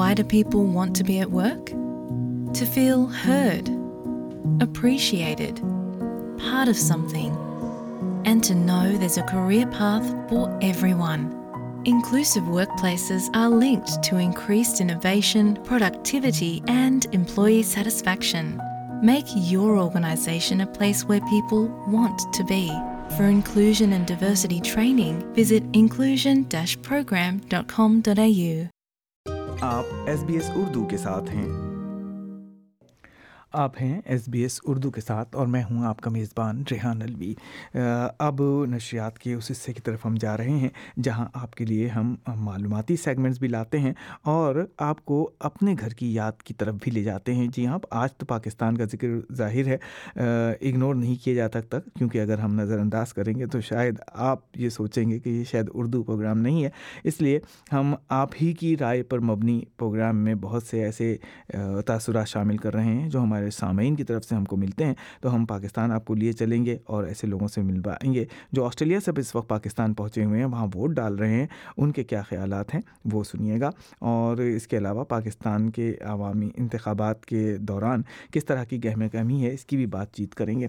Why do people want to be at work? To feel heard, appreciated, part of something, and to know there's a career path for everyone. Inclusive workplaces are linked to increased innovation, productivity, and employee satisfaction. Make your organisation a place where people want to be. For inclusion and diversity training, visit inclusion-program.com.au. آپ S B S Urdu کے ساتھ ہیں۔ آپ ہیں S B S Urdu کے ساتھ اور میں ہوں آپ کا میزبان ریحان الوی اب نشریات کے اس حصے کی طرف ہم جا رہے ہیں، جہاں آپ کے لیے ہم معلوماتی سیگمنٹس بھی لاتے ہیں اور آپ کو اپنے گھر کی یاد کی طرف بھی لے جاتے ہیں۔ جی ہاں آج تو پاکستان کا ذکر ظاہر ہے۔ اگنور نہیں کیا جاتا تک کیونکہ اگر ہم نظر انداز کریں گے تو شاید آپ یہ سوچیں گے کہ یہ شاید اردو پروگرام نہیں ہے۔ اس لیے ہم آپ ہی کی رائے پر مبنی پروگرام میں بہت سے ایسے تاثرات شامل کر رہے ہیں جو ہمارے ہمارے سامعین کی طرف سے ہم کو ملتے ہیں، تو ہم پاکستان آپ کو لیے چلیں گے اور ایسے لوگوں سے مل پائیں گے جو آسٹریلیا سے اس وقت پاکستان پہنچے ہوئے ہیں۔ وہاں ووٹ ڈال رہے ہیں۔ ان کے کیا خیالات ہیں؟ وہ سنیے گا۔ اور اس کے علاوہ پاکستان کے عوامی انتخابات کے دوران کس طرح کی گہمے گہمی ہے، اس کی بھی بات چیت کریں گے۔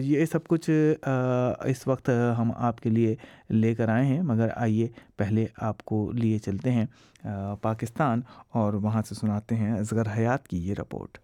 یہ سب کچھ اس وقت ہم آپ کے لیے لے کر آئے ہیں، مگر آئیے پہلے آپ کو لیے چلتے ہیں پاکستان اور وہاں سے سناتے ہیں ازغر حیات کی یہ رپورٹ۔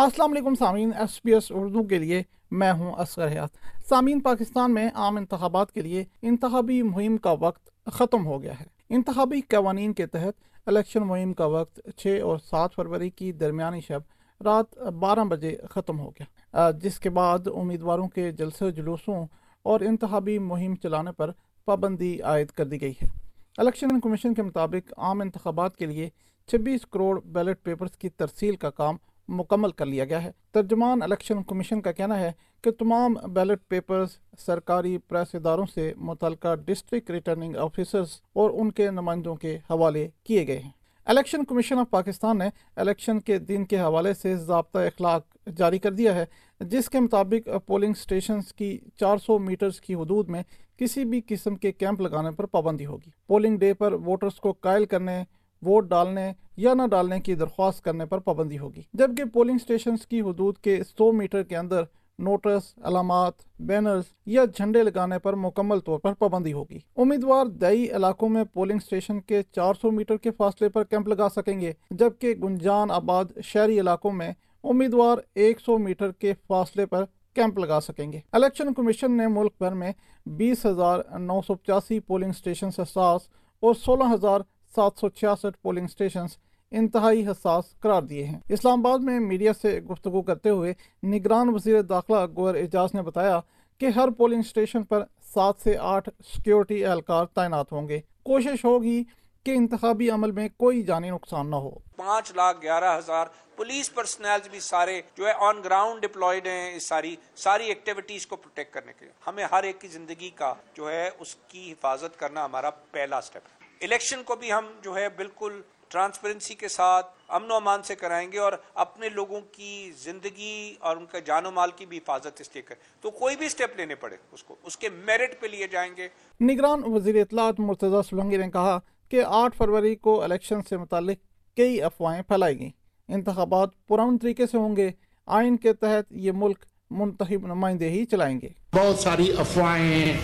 السلام علیکم سامعین، ایس بی ایس اردو کے لیے میں ہوں اصغر حیات۔ سامعین، پاکستان میں عام انتخابات کے لیے انتخابی مہم کا وقت ختم ہو گیا ہے۔ انتخابی قوانین کے تحت الیکشن مہم کا وقت 6 اور 7 فروری کی درمیانی شب رات 12 بجے ختم ہو گیا۔ جس کے بعد امیدواروں کے جلسے، جلوسوں اور انتخابی مہم چلانے پر پابندی عائد کر دی گئی ہے۔ الیکشن کمیشن کے مطابق عام انتخابات کے لیے 26 کروڑ بیلٹ پیپرز کی ترسیل کا کام مکمل کر لیا گیا ہے۔ ترجمان الیکشن کمیشن کا کہنا ہے کہ تمام بیلٹ پیپرز، سرکاری پریس اداروں سے متعلقہ ڈسٹرکٹ ریٹرننگ آفیسرز اور ان کے نمائندوں کے حوالے کیے گئے ہیں۔ الیکشن کمیشن آف پاکستان نے الیکشن کے دن کے حوالے سے ضابطہ اخلاق جاری کر دیا ہے، جس کے مطابق پولنگ سٹیشنز کی چار سو میٹرز کی حدود میں کسی بھی قسم کے کیمپ لگانے پر پابندی ہوگی۔ پولنگ ڈے پر ووٹرز کو قائل کرنے ووٹ ڈالنے یا نہ ڈالنے کی درخواست کرنے پر پابندی ہوگی۔ جبکہ پولنگ سٹیشنز کی حدود کے سو میٹر کے اندر نوٹس، علامات، بینرز یا جھنڈے لگانے پر مکمل طور پر پابندی ہوگی۔ امیدوار دیہی علاقوں میں پولنگ سٹیشن کے چار سو میٹر کے فاصلے پر کیمپ لگا سکیں گے، جبکہ گنجان آباد شہری علاقوں میں امیدوار ایک سو میٹر کے فاصلے پر کیمپ لگا سکیں گے۔ الیکشن کمیشن نے ملک بھر میں بیس ہزار نو سو پچاسی پولنگ سٹیشن احساس اور سولہ ہزار سات سو چھیاسٹھ پولنگ اسٹیشنز انتہائی حساس قرار دیے ہیں۔ اسلام آباد میں میڈیا سے گفتگو کرتے ہوئے نگران وزیر داخلہ گور اعجاز نے بتایا کہ ہر پولنگ اسٹیشن پر سات سے آٹھ سیکیورٹی اہلکار تعینات ہوں گے۔ کوشش ہوگی کہ انتخابی عمل میں کوئی جانی نقصان نہ ہو۔ پانچ لاکھ گیارہ ہزار پولیس پرسنل بھی سارے جو ہے آن گراؤنڈ ڈپلائیڈ ہیں اس ساری ساری ایکٹیویٹیز کو پروٹیکٹ کرنے کے لیے۔ ہمیں ہر ایک کی زندگی کا جو ہے اس کی حفاظت کرنا ہمارا پہلا سٹیپ ہے۔ الیکشن کو بھی ہم جو ہے بالکل ٹرانسپرنسی کے ساتھ امن و امان سے کرائیں گے اور اپنے لوگوں کی زندگی اور ان کا جان و مال کی بھی حفاظت اس لیے کریں۔ تو کوئی بھی سٹیپ لینے پڑے اس کو اس کے میرٹ پہ لیے جائیں گے۔ نگران وزیر اطلاعات مرتضی سلنگی نے کہا کہ آٹھ فروری کو الیکشن سے متعلق کئی افواہیں پھیلائی گئیں۔ انتخابات پرامن طریقے سے ہوں گے۔ آئین کے تحت یہ ملک منتخب نمائندے ہی چلائیں گے۔ بہت ساری افواہیں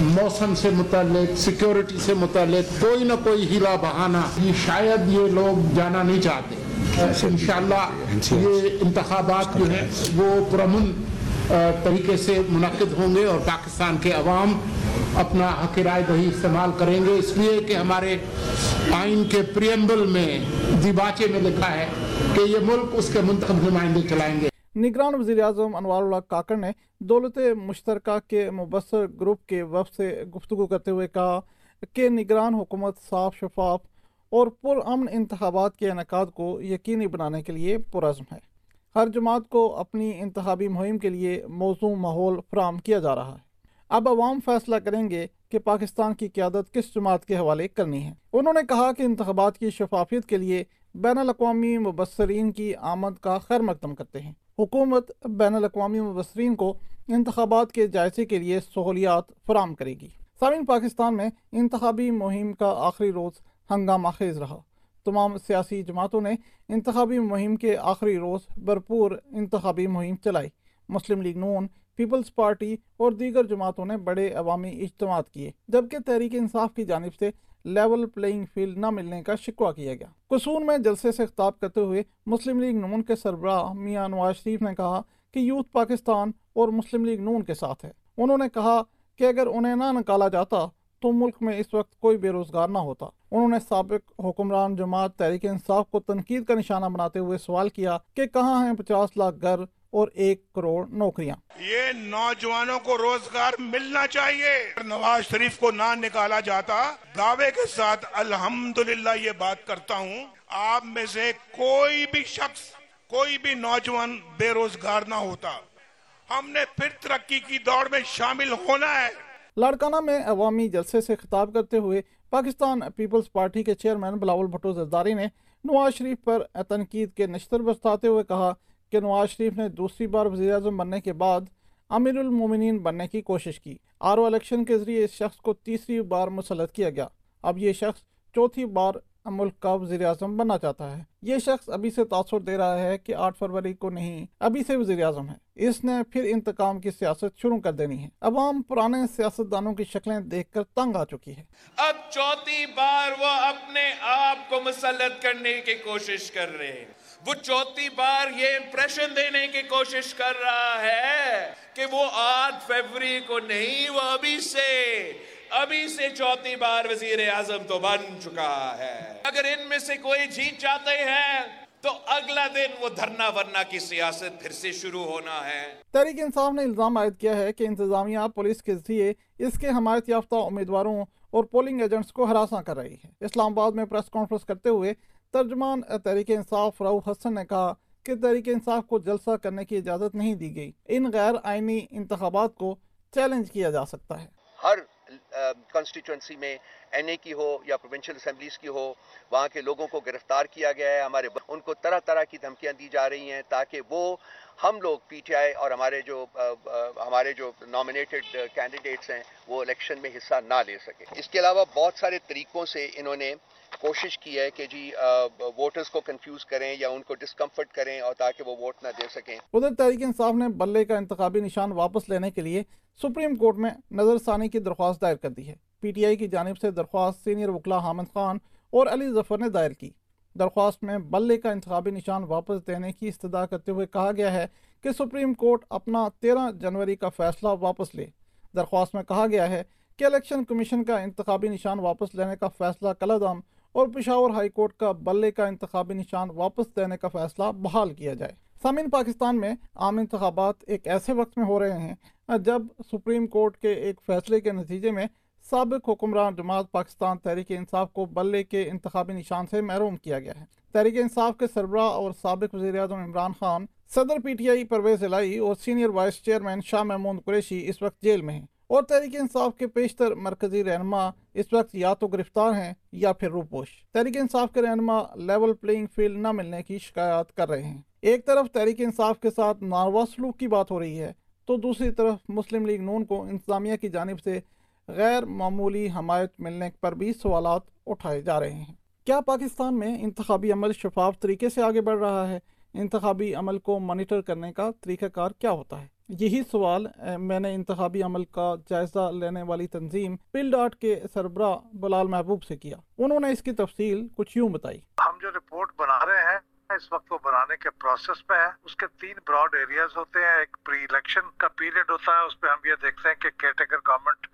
موسم سے متعلق سیکیورٹی سے متعلق کوئی نہ کوئی ہلا بہانا یہ شاید یہ لوگ جانا نہیں چاہتے۔ انشاءاللہ یہ انتخابات جو ہیں، وہ پرمن طریقے سے منعقد ہوں گے اور پاکستان کے عوام اپنا حق رائے دہی استعمال کریں گے۔ اس لیے کہ ہمارے آئین کے پریمبل میں دیباچے میں لکھا ہے کہ یہ ملک اس کے منتخب نمائندے چلائیں گے۔ نگران وزیر اعظم انوار اللہ کاکر نے دولت مشترکہ کے مبصر گروپ کے وف سے گفتگو کرتے ہوئے کہا کہ نگران حکومت صاف شفاف اور پرامن انتخابات کے انعقاد کو یقینی بنانے کے لیے پرعزم ہے۔ ہر جماعت کو اپنی انتخابی مہم کے لیے موزوں ماحول فراہم کیا جا رہا ہے۔ اب عوام فیصلہ کریں گے کہ پاکستان کی قیادت کس جماعت کے حوالے کرنی ہے۔ انہوں نے کہا کہ انتخابات کی شفافیت کے لیے بین الاقوامی مبصرین کی آمد کا خیر مقدم کرتے ہیں۔ حکومت بین الاقوامی مبصرین کو انتخابات کے جائزے کے لیے سہولیات فراہم کرے گی۔ سامعین، پاکستان میں انتخابی مہم کا آخری روز ہنگامہ خیز رہا۔ تمام سیاسی جماعتوں نے انتخابی مہم کے آخری روز بھرپور انتخابی مہم چلائی۔ مسلم لیگ نون، پیپلز پارٹی اور دیگر جماعتوں نے بڑے عوامی اجتماعات کیے، جبکہ تحریک انصاف کی جانب سے لیول پلینگ فیلڈ نہ ملنے کا شکوہ کیا گیا۔ قصور میں جلسے سے خطاب کرتے ہوئے مسلم لیگ نون کے سربراہ میاں نواز شریف نے کہا کہ یوتھ پاکستان اور مسلم لیگ نون کے ساتھ ہے۔ انہوں نے کہا کہ اگر انہیں نہ نکالا جاتا تو ملک میں اس وقت کوئی بے روزگار نہ ہوتا۔ انہوں نے سابق حکمران جماعت تحریک انصاف کو تنقید کا نشانہ بناتے ہوئے سوال کیا کہ کہاں ہیں پچاس لاکھ گھر اور ایک کروڑ نوکریاں۔ یہ نوجوانوں کو روزگار ملنا چاہیے۔ نواز شریف کو نہ نکالا جاتا۔ دعوے کے ساتھ الحمدللہ یہ بات کرتا ہوں۔ آپ میں سے کوئی بھی شخص کوئی بھی نوجوان بے روزگار نہ ہوتا۔ ہم نے پھر ترقی کی دوڑ میں شامل ہونا ہے۔ لاڑکانہ میں عوامی جلسے سے خطاب کرتے ہوئے پاکستان پیپلز پارٹی کے چیئرمین بلاول بھٹو زرداری نے نواز شریف پر تنقید کے نشتر بستاتے ہوئے کہا کہ نواز شریف نے دوسری بار وزیر اعظم بننے کے بعد امیر المومنین بننے کی کوشش کی۔ آر او الیکشن کے ذریعے اس شخص کو تیسری بار مسلط کیا گیا۔ اب یہ شخص چوتھی بار ملک کا وزیر اعظم بننا چاہتا ہے۔ یہ شخص ابھی سے تاثر دے رہا ہے کہ آٹھ فروری کو نہیں، ابھی سے وزیر اعظم ہے۔ اس نے پھر انتقام کی سیاست شروع کر دینی ہے۔ عوام پرانے سیاستدانوں کی شکلیں دیکھ کر تنگ آ چکی ہے۔ اب چوتھی بار وہ اپنے آپ کو مسلط کرنے کی کوشش کر رہے ہیں۔ وہ چوتھی بار یہ امپریشن دینے کی کوشش کر رہا ہے کہ وہ آٹھ فیبری کو نہیں، وہ ابھی سے ابھی سے چوتھی بار وزیر اعظم تو بن چکا ہے۔ اگر ان میں سے کوئی جیت جاتے ہیں تو اگلا دن وہ دھرنا ورنا کی سیاست پھر سے شروع ہونا ہے۔ تحریک انصاف نے الزام عائد کیا ہے کہ انتظامیہ پولیس کے ذریعے اس کے حمایت یافتہ امیدواروں اور پولنگ ایجنٹس کو ہراساں کر رہی ہے۔ اسلام آباد میں پریس کانفرنس کرتے ہوئے ترجمان تحریک انصاف راؤ حسن نے کہا کہ تحریک انصاف کو جلسہ کرنے کی اجازت نہیں دی گئی۔ ان غیر آئینی انتخابات کو چیلنج کیا جا سکتا ہے۔ ہر کانسٹیچوئنسی میں این اے کی ہو یا پروونشل اسمبلیز کی ہو، وہاں کے لوگوں کو گرفتار کیا گیا ہے، ہمارے ان کو طرح طرح کی دھمکیاں دی جا رہی ہیں تاکہ وہ ہم لوگ پی ٹی آئی اور ہمارے جو ہمارے جو نامنیٹڈ کینڈیڈیٹس ہیں، وہ الیکشن میں حصہ نہ لے سکے اس کے علاوہ بہت سارے طریقوں سے انہوں نے کوشش کی ہے کہ جی ووٹرز کو کنفیوز کریں یا ان کو ڈسکمفرٹ کریں اور تاکہ وہ ووٹ نہ دے سکیں۔ ادھر تحریک انصاف نے بلے کا انتخابی نشان واپس لینے کے لیے سپریم کورٹ میں نظر ثانی کی درخواست دائر کر کر دی ہے۔ پی ٹی آئی کی جانب سے درخواست سینئر وکلا حامد خان اور علی ظفر نے دائر کی۔ درخواست میں بلے کا انتخابی نشان واپس دینے کی استدا کرتے ہوئے کہا گیا ہے کہ سپریم کورٹ اپنا تیرہ جنوری کا فیصلہ واپس لے۔ درخواست میں کہا گیا ہے کہ الیکشن کمیشن کا انتخابی نشان واپس لینے کا فیصلہ کلادم اور پشاور ہائی کورٹ کا بلے کا انتخابی نشان واپس دینے کا فیصلہ بحال کیا جائے۔ سامعین، پاکستان میں عام انتخابات ایک ایسے وقت میں ہو رہے ہیں، جب سپریم کورٹ کے ایک فیصلے کے نتیجے میں سابق حکمران جماعت پاکستان تحریک انصاف کو بلے کے انتخابی نشان سے محروم کیا گیا ہے۔ تحریک انصاف کے سربراہ اور سابق وزیر اعظم عمران خان، صدر P T I Pervaiz Elahi اور senior vice chairman Shah Mahmood Qureshi اس وقت جیل میں ہیں اور تحریک انصاف کے پیشتر مرکزی رہنما اس وقت یا تو گرفتار ہیں یا پھر روپوش۔ تحریک انصاف کے رہنما لیول پلینگ فیلڈ نہ ملنے کی شکایات کر رہے ہیں۔ ایک طرف تحریک انصاف کے ساتھ ناروا سلوک کی بات ہو رہی ہے، تو دوسری طرف مسلم لیگ نون کو انتظامیہ کی جانب سے غیر معمولی حمایت ملنے پر بھی سوالات اٹھائے جا رہے ہیں۔ کیا پاکستان میں انتخابی عمل شفاف طریقے سے آگے بڑھ رہا ہے؟ انتخابی عمل کو مانیٹر کرنے کا طریقہ کار کیا ہوتا ہے؟ یہی سوال میں نے انتخابی عمل کا جائزہ لینے والی تنظیم پل ڈاٹ کے سربراہ بلال محبوب سے کیا۔ انہوں نے اس کی تفصیل کچھ یوں بتائی۔ ہم جو رپورٹ بنا رہے ہیں اس وقت وہ بنانے کے پروسیس میں ہے اس کے تین براڈ ایریاز ہوتے ہیں۔ ایک پری الیکشن کا پیریڈ ہوتا ہے۔ اس پہ ہم یہ دیکھتے ہیں کہ کیئر ٹیکر گورنمنٹ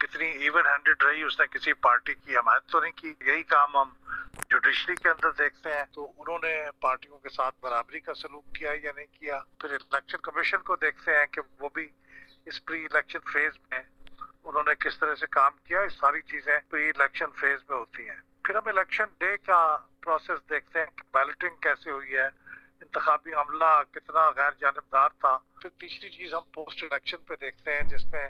کتنی ایون ہینڈیڈ رہی۔ اس نے کسی پارٹی کی حمایت تو نہیں کی۔ یہی کام ہم جوڈیشری کے اندر دیکھتے ہیں۔ تو انہوں نے پارٹیوں کے ساتھ برابری کا سلوک کیا یا نہیں کیا؟ پھر الیکشن کمیشن کو دیکھتے ہیں کہ وہ بھی اس پری الیکشن فیز میں انہوں نے کس طرح سے کام کیا۔ یہ ساری چیزیں پری الیکشن فیز میں ہوتی ہیں۔ پھر ہم الیکشن ڈے کا پروسیس دیکھتے ہیں کہ بیلٹنگ کیسے ہوئی ہے، انتخابی عملہ کتنا غیر جانبدار تھا۔ پھر تیسری چیز ہم پوسٹ الیکشن پہ دیکھتے ہیں، جس میں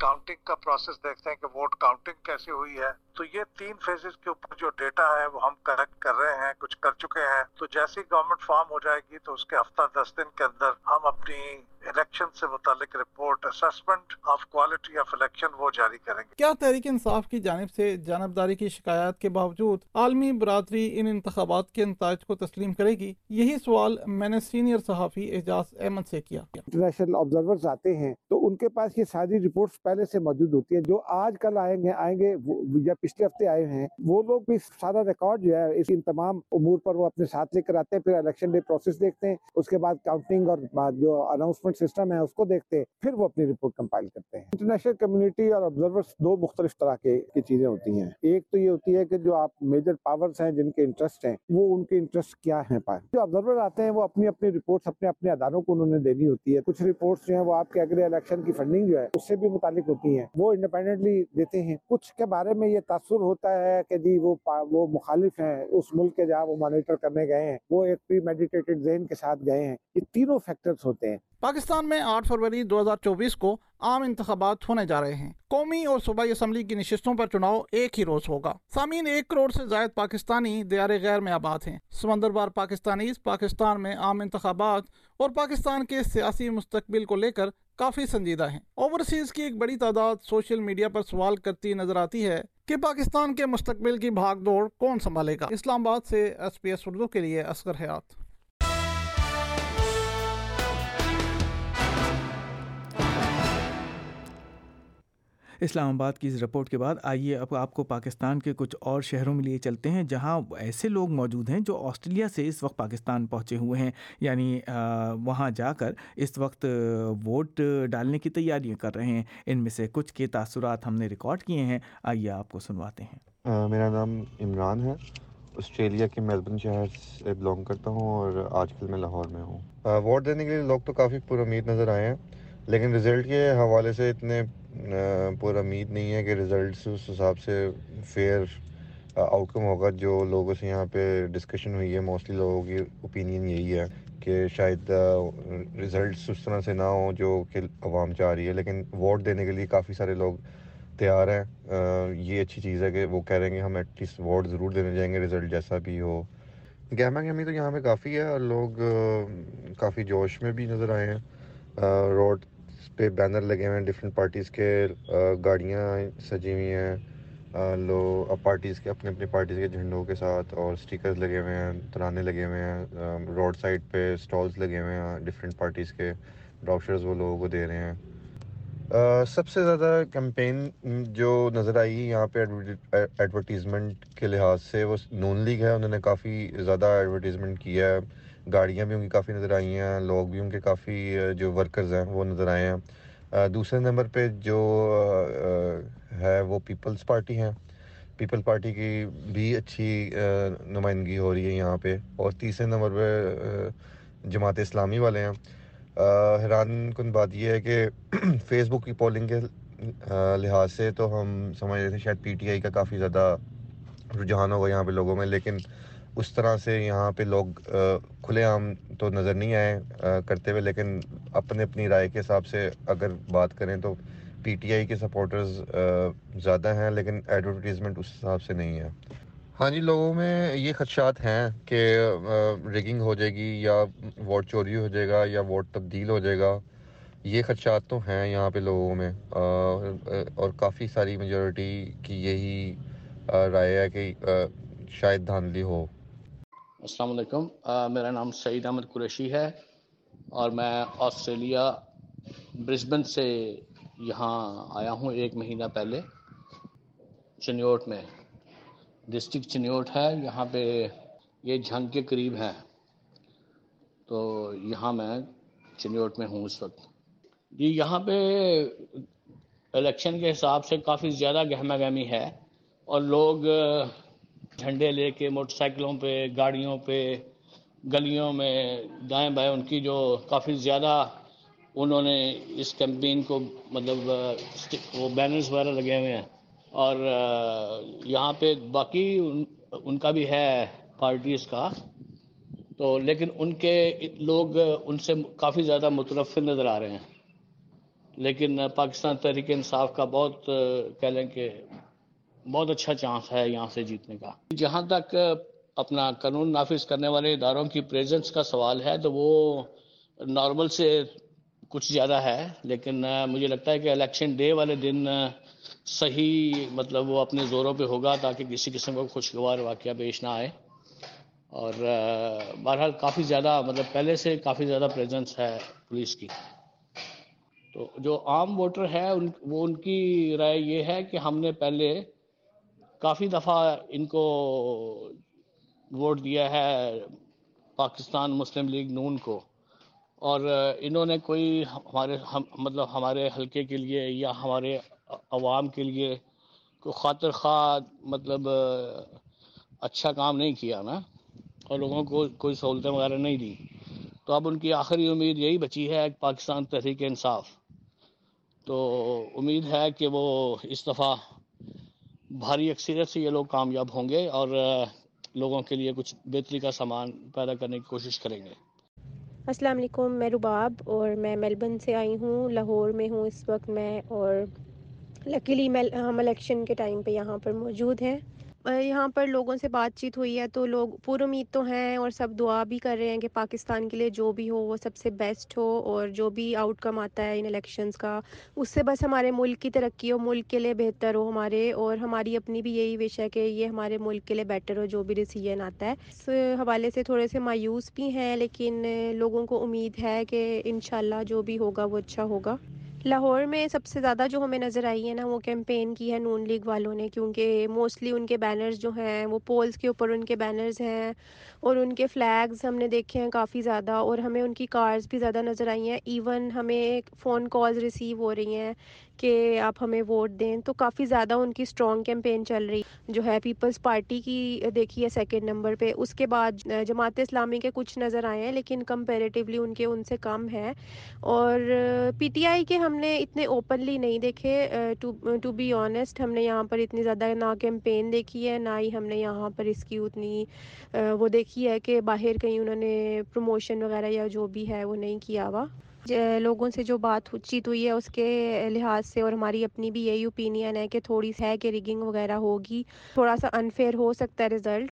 کاؤنٹنگ کا پروسیس دیکھتے ہیں کہ ووٹ کاؤنٹنگ کیسی ہوئی ہے۔ تو یہ تین فیزز کے اوپر جو ڈیٹا ہے وہ ہم کلیکٹ کر رہے ہیں کچھ کر چکے ہیں۔ تو جیسے گورنمنٹ فارم ہو جائے گی تو اس کے ہفتہ دس دن کے اندر ہم اپنی الیکشن سے متعلق report assessment of quality of election وہ جاری کریں گے۔ کیا تحریک انصاف کی جانب سے جانبداری کی شکایات کے باوجود عالمی برادری ان انتخابات کے نتائج کو تسلیم کرے گی؟ یہی سوال میں نے سینئر صحافی اعجاز احمد سے کیا۔ انٹرنیشنل آبزرورز آتے ہیں تو ان کے پاس یہ ساری رپورٹس پہلے سے موجود ہوتی ہیں جو آج کل آئیں گے آئیں گے یا پچھلے ہفتے آئے ہیں۔ وہ لوگ بھی سادہ ریکارڈ جو ہے، اس ان تمام امور پر وہ اپنے ساتھ لے کر آتے ہیں، پھر الیکشن ڈے پروسیس دیکھتے ہیں، اس کے بعد کاؤنٹنگ اور جو اناؤنسمنٹ سسٹم ہے، اس کو دیکھتے ہیں، پھر وہ اپنی رپورٹ کمپائل کرتے ہیں۔ انٹرنیشنل کمیونٹی اور آبزرورس دو مختلف طرح کے کی چیزیں ہوتی ہیں۔ ایک تو یہ ہوتی ہے کہ جو آپ میجر پاورس ہیں، جن کے انٹرسٹ ہیں، وہ ان کے انٹرسٹ کیا ہیں پائے جو آبزرور آتے ہیں، وہ اپنی اپنی رپورٹس اپنے اپنے اداروں کو انہوں نے دینی ہوتی ہے۔ کچھ رپورٹس جو ہیں، وہ آپ کے اگلے الیکشن کی فنڈنگ جو ہے، اس سے بھی متعلق ہوتی ہیں۔ وہ انڈیپینڈنٹلی دیتے ہیں۔ کچھ کے بارے میں یہ تاثر ہوتا ہے کہ جی وہ وہ مخالف ہیں اس ملک کے جہاں وہ مانیٹر کرنے گئے ہیں، وہ ایک پری میڈیٹیٹڈ ذہن کے ساتھ گئے ہیں۔ یہ تینوں فیکٹرز ہوتے ہیں۔ پاکستان میں آٹھ فروری دو ہزار چوبیس کو عام انتخابات ہونے جا رہے ہیں۔ قومی اور صوبائی اسمبلی کی نشستوں پر چناؤ ایک ہی روز ہوگا۔ سامین ایک کروڑ سے زائد پاکستانی دیار غیر میں آباد ہیں۔ سمندر بار پاکستانی پاکستان میں عام انتخابات اور پاکستان کے سیاسی مستقبل کو لے کر کافی سنجیدہ ہیں۔ اوورسیز کی ایک بڑی تعداد سوشل میڈیا پر سوال کرتی نظر آتی ہے کہ پاکستان کے مستقبل کی بھاگ دوڑ کون سنبھالے گا۔ اسلام آباد سے ایس پی ایس اردو کے لیے اصغر حیات۔ اسلام آباد کی اس رپورٹ کے بعد آئیے اب آپ کو پاکستان کے کچھ اور شہروں میں لیے چلتے ہیں جہاں ایسے لوگ موجود ہیں جو آسٹریلیا سے اس وقت پاکستان پہنچے ہوئے ہیں۔ یعنی وہاں جا کر اس وقت ووٹ ڈالنے کی تیاریاں کر رہے ہیں۔ ان میں سے کچھ کے تاثرات ہم نے ریکارڈ کیے ہیں۔ آئیے آپ کو سنواتے ہیں۔ میرا نام عمران ہے۔ آسٹریلیا کے میلبرن شہر سے بلونگ کرتا ہوں اور آج کل میں لاہور میں ہوں۔ ووٹ دینے کے لیے لوگ تو کافی پر امید نظر آئے ہیں۔ لیکن ریزلٹ کے حوالے سے اتنے پر امید نہیں ہے کہ رزلٹس اس حساب سے فیئر آؤٹ کم ہوگا جو لوگوں سے یہاں پہ ڈسکشن ہوئی ہے. موسٹلی لوگوں کی اوپینین یہی ہے کہ شاید رزلٹس اس طرح سے نہ ہوں جو کہ عوام چاہ رہی ہے. لیکن ووٹ دینے کے لیے کافی سارے لوگ تیار ہیں. یہ اچھی چیز ہے کہ وہ کہہ رہے ہیں کہ ہم ایٹ لیسٹ ووٹ ضرور دینے جائیں گے رزلٹ جیسا بھی ہو. گہما گہمی تو یہاں پہ کافی ہے اور لوگ کافی جوش میں بھی نظر آئے ہیں. روڈ اس پہ بینر لگے ہوئے ہیں ڈفرینٹ پارٹیز کے گاڑیاں سجی ہوئی ہیں۔ لو پارٹیز کے، اپنے اپنی پارٹیز کے جھنڈوں کے ساتھ اور اسٹیکرز لگے ہوئے ہیں، ترانے لگے ہوئے ہیں۔ روڈ سائڈ پہ سٹالز لگے ہوئے ہیں ڈفرینٹ پارٹیز کے۔ ڈاکٹرز وہ لوگوں کو دے رہے ہیں۔ سب سے زیادہ کیمپین جو نظر آئی یہاں پہ ایڈورٹیزمنٹ کے لحاظ سے وہ نون لیگ ہے، انہوں نے کافی زیادہ ایڈورٹیزمنٹ کیا ہے۔ گاڑیاں بھی ان کی کافی نظر آئی ہیں، لوگ بھی ان کے کافی جو ورکرز ہیں، وہ نظر آئے ہیں۔ دوسرے نمبر پہ جو ہے، وہ پیپلز پارٹی ہیں۔ پیپل پارٹی کی بھی اچھی نمائندگی ہو رہی ہے یہاں پہ۔ اور تیسرے نمبر پہ جماعت اسلامی والے ہیں۔ حیران کن بات یہ ہے کہ فیس بک کی پولنگ کے لحاظ سے تو ہم سمجھ رہے تھے شاید پی ٹی آئی کا کافی زیادہ رجحان ہوگا یہاں پہ لوگوں میں، لیکن اس طرح سے یہاں پہ لوگ کھلے عام تو نظر نہیں آئے کرتے ہوئے، لیکن اپنے اپنی رائے کے حساب سے اگر بات کریں تو پی ٹی آئی کے سپورٹرز زیادہ ہیں، لیکن ایڈورٹیزمنٹ اس حساب سے نہیں ہے۔ ہاں جی لوگوں میں یہ خدشات ہیں کہ ریگنگ ہو جائے گی یا ووٹ چوری ہو جائے گا یا ووٹ تبدیل ہو جائے گا، یہ خدشات تو ہیں یہاں پہ لوگوں میں۔ اور کافی ساری میجورٹی کی یہی رائے ہے کہ شاید دھاندلی ہو۔ السلام علیکم۔ میرا نام سعید احمد قریشی ہے اور میں آسٹریلیا، برسبن سے یہاں آیا ہوں ایک مہینہ پہلے۔ چنیوٹ میں، ڈسٹرکٹ چنیوٹ ہے، یہاں پہ یہ جھنگ کے قریب ہے تو یہاں میں چنیوٹ میں ہوں اس وقت۔ جی یہاں پہ الیکشن کے حساب سے کافی زیادہ گہما گہمی ہے اور لوگ جھنڈے لے کے موٹر سائیکلوں پہ، گاڑیوں پہ، گلیوں میں دائیں بائیں ان کی جو کافی زیادہ انہوں نے اس کیمپین کو مطلب وہ بینرز وغیرہ لگے ہوئے ہیں۔ اور یہاں پہ باقی ان کا بھی ہے پارٹیز کا۔ تو لیکن ان کے لوگ ان سے کافی زیادہ مترفع نظر آ رہے ہیں۔ لیکن پاکستان تحریک انصاف کا بہت کہہ لیں کہ بہت اچھا چانس ہے یہاں سے جیتنے کا۔ جہاں تک اپنا قانون نافذ کرنے والے اداروں کی پریزنس کا سوال ہے، تو وہ نارمل سے کچھ زیادہ ہے، لیکن مجھے لگتا ہے کہ الیکشن ڈے والے دن صحیح مطلب وہ اپنے زوروں پہ ہوگا تاکہ کسی قسم کا خوشگوار واقعہ پیش نہ آئے۔ اور بہرحال کافی زیادہ مطلب پہلے سے کافی زیادہ پریزنس ہے پولیس کی۔ تو جو عام ووٹر ہے ان وہ ان کی رائے یہ ہے کہ ہم نے پہلے کافی دفعہ ان کو ووٹ دیا ہے پاکستان مسلم لیگ نون کو۔ اور انہوں نے کوئی ہمارے ہم مطلب ہمارے حلقے کے لیے یا ہمارے عوام کے لیے کوئی خاطر خواہ مطلب اچھا کام نہیں کیا نا۔ اور لوگوں کو کوئی سہولتیں وغیرہ نہیں دی۔ تو اب ان کی آخری امید یہی بچی ہے پاکستان تحریک انصاف۔ تو امید ہے کہ وہ اس دفعہ بھاری اکثریت سے یہ لوگ کامیاب ہوں گے اور لوگوں کے لیے کچھ بہتری کا سامان پیدا کرنے کی کوشش کریں گے۔ السلام علیکم، میں رباب اور میں میلبرن سے آئی ہوں۔ لاہور میں ہوں اس وقت میں اور لکیلی ہم الیکشن کے ٹائم پہ یہاں پر موجود ہیں۔ یہاں پر لوگوں سے بات چیت ہوئی ہے تو لوگ پر امید تو ہیں اور سب دعا بھی کر رہے ہیں کہ پاکستان کے لیے جو بھی ہو وہ سب سے بیسٹ ہو اور جو بھی آؤٹ کم آتا ہے ان الیکشنز کا، اس سے بس ہمارے ملک کی ترقی ہو ملک کے لیے بہتر ہو ہمارے اور ہماری اپنی بھی یہی وش ہے کہ یہ ہمارے ملک کے لیے بیٹر ہو جو بھی ڈیسیجن آتا ہے۔ اس حوالے سے تھوڑے سے مایوس بھی ہیں لیکن لوگوں کو امید ہے کہ انشاءاللہ جو بھی ہوگا وہ اچھا ہوگا۔ لاہور میں سب سے زیادہ جو ہمیں نظر آئی ہے نا وہ کیمپین کی ہے نون لیگ والوں نے، کیونکہ موسٹلی ان کے بینرز جو ہیں وہ پولز کے اوپر ان کے بینرز ہیں اور ان کے فلیگز ہم نے دیکھے ہیں کافی زیادہ اور ہمیں ان کی کارز بھی زیادہ نظر آئی ہیں. ایون ہمیں فون کالز ریسیو ہو رہی ہیں کہ آپ ہمیں ووٹ دیں، تو کافی زیادہ ان کی اسٹرانگ کیمپین چل رہی جو ہے پیپلز پارٹی کی دیکھی ہے سیکنڈ نمبر پہ۔ اس کے بعد، جماعت اسلامی کے کچھ نظر آئے ہیں، لیکن کمپیریٹیولی ان کے ان سے کم ہے۔ اور پی ٹی آئی کے ہم نے اتنے اوپنلی نہیں دیکھے۔ ٹو بی آنیسٹ ہم نے یہاں پر اتنی زیادہ نہ کیمپین دیکھی ہے، نہ ہی ہم نے یہاں پر اس کی اتنی، وہ دیکھی ہے کہ باہر کہیں انہوں نے پروموشن وغیرہ یا جو بھی ہے، وہ نہیں کیا ہوا۔ لوگوں سے جو بات چیت ہوئی ہے اس کے لحاظ سے اور ہماری اپنی بھی یہی اوپینین ہے کہ تھوڑی سی ہے کہ ریگنگ وغیرہ ہوگی تھوڑا سا انفیئر ہو سکتا ہے رزلٹ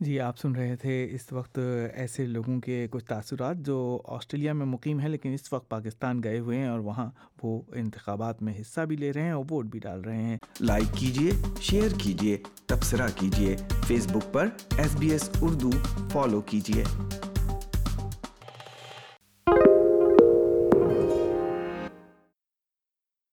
جی آپ سن رہے تھے اس وقت ایسے لوگوں کے کچھ تاثرات جو آسٹریلیا میں مقیم ہیں لیکن اس وقت پاکستان گئے ہوئے ہیں اور وہاں وہ انتخابات میں حصہ بھی لے رہے ہیں اور ووٹ بھی ڈال رہے ہیں۔ لائک کیجیے شیئر کیجیے تبصرہ کیجیے فیس بک پر S B S Urdu follow کیجیے